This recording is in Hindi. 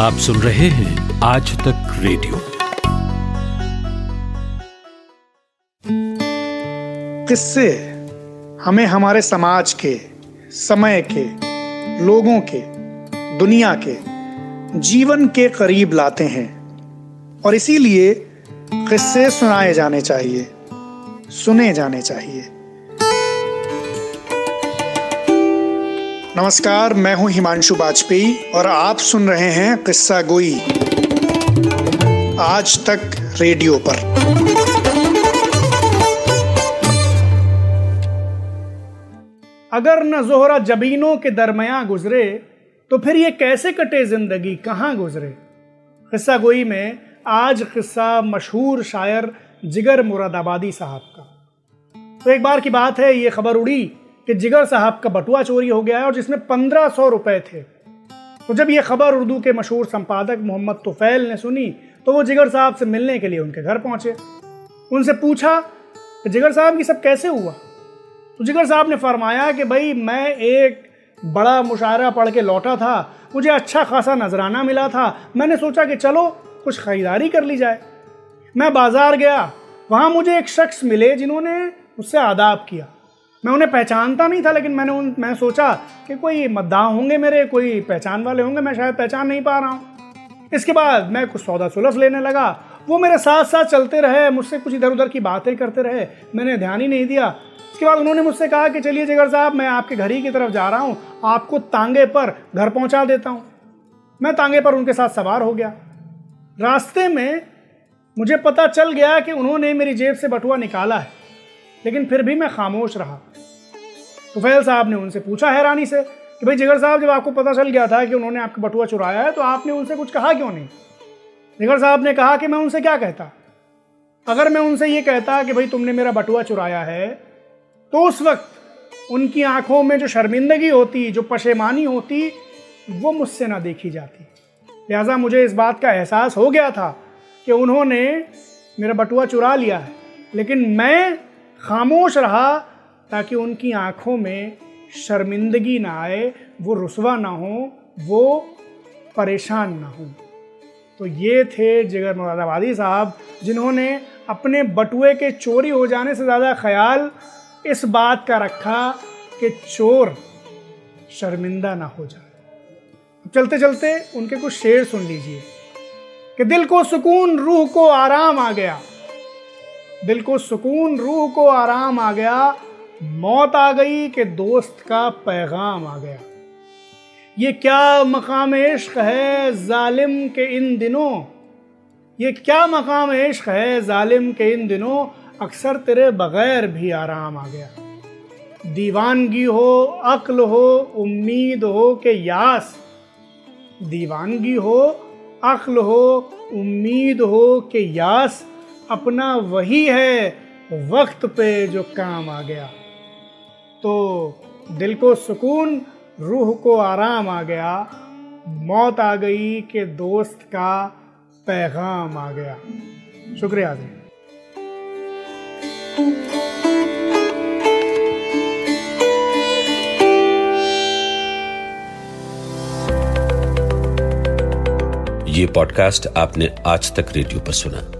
आप सुन रहे हैं आज तक रेडियो। किससे? हमें हमारे समाज के, समय के, लोगों के, दुनिया के, जीवन के करीब लाते हैं। और इसीलिए किस्से सुनाए जाने चाहिए, सुने जाने चाहिए। नमस्कार, मैं हूँ हिमांशु वाजपेयी और आप सुन रहे हैं किस्सा गोई। आज तक रेडियो पर। अगर न जोहरा जबीनों के दरमिया गुजरे तो फिर ये कैसे कटे ज़िंदगी कहाँ गुजरे? किस्सा गोई में आज किस्सा मशहूर शायर जिगर मुरादाबादी साहब का। तो एक बार की बात है, ये खबर उड़ी कि जिगर साहब का बटुआ चोरी हो गया है और जिसमें पंद्रह सौ रुपए थे। तो जब ये खबर उर्दू के मशहूर संपादक मोहम्मद तुफैल ने सुनी तो वो जिगर साहब से मिलने के लिए उनके घर पहुँचे। उनसे पूछा कि जिगर साहब, ये सब कैसे हुआ? तो जिगर साहब ने फरमाया कि भाई, मैं एक बड़ा मुशायरा पढ़ के लौटा था, मुझे अच्छा खासा नजराना मिला था। मैंने सोचा कि चलो, कुछ ख़रीदारी कर ली जाए। मैं बाज़ार गया, वहाँ मुझे एक शख्स मिले जिन्होंने मुझसे आदाब किया। मैं उन्हें पहचानता नहीं था, लेकिन मैंने उन, मैं सोचा कि कोई मद्दा होंगे मेरे, कोई पहचान वाले होंगे, मैं शायद पहचान नहीं पा रहा हूँ। इसके बाद मैं कुछ सौदा सुलफ लेने लगा। वो मेरे साथ साथ चलते रहे, मुझसे कुछ इधर उधर की बातें करते रहे। मैंने ध्यान ही नहीं दिया। उसके बाद उन्होंने मुझसे कहा कि चलिए जिगर साहब, मैं आपके घर ही की तरफ़ जा रहा हूँ। आपको तांगे पर घर पहुँचा देता हूँ। मैं तांगे पर उनके साथ सवार हो गया। रास्ते में मुझे पता चल गया कि उन्होंने मेरी जेब से बटुआ निकाला है। लेकिन फिर भी मैं खामोश रहा। तुफैल साहब ने उनसे पूछा हैरानी से कि भाई जिगर साहब जब आपको पता चल गया था कि उन्होंने आपका बटुआ चुराया है तो आपने उनसे कुछ कहा क्यों नहीं? जिगर साहब ने कहा कि मैं उनसे क्या कहता? अगर मैं उनसे ये कहता कि भाई तुमने मेरा बटुआ चुराया है तो उस वक्त उनकी आँखों में जो शर्मिंदगी होती, जो पशेमानी होती, वो मुझसे ना देखी जाती। लिहाजा मुझे इस बात का एहसास हो गया था कि उन्होंने मेरा बटुआ चुरा लिया है, लेकिन मैं खामोश रहा ताकि उनकी आँखों में शर्मिंदगी ना आए, वो रुसवा ना हो, वो परेशान ना हो। तो ये थे जिगर मुरादाबादी साहब, जिन्होंने अपने बटुए के चोरी हो जाने से ज़्यादा ख्याल इस बात का रखा कि चोर शर्मिंदा ना हो जाए। चलते चलते उनके कुछ शेर सुन लीजिए, कि दिल को सुकून, रूह को आराम आ गया। दिल को सुकून, रूह को आराम आ गया। मौत आ गई कि दोस्त का पैगाम आ गया। ये क्या मकाम इश्क है जालिम के इन दिनों? ये क्या मकाम इश्क है जालिम के इन दिनों? अक्सर तेरे बगैर भी आराम आ गया। दीवानगी हो, अक्ल हो, उम्मीद हो के यास। दीवानगी हो, अक्ल हो, उम्मीद हो के यास। अपना वही है वक्त पे जो काम आ गया। तो दिल को सुकून, रूह को आराम आ गया। मौत आ गई कि दोस्त का पैगाम आ गया। शुक्रिया जी ये पॉडकास्ट आपने आज तक रेडियो पर सुना।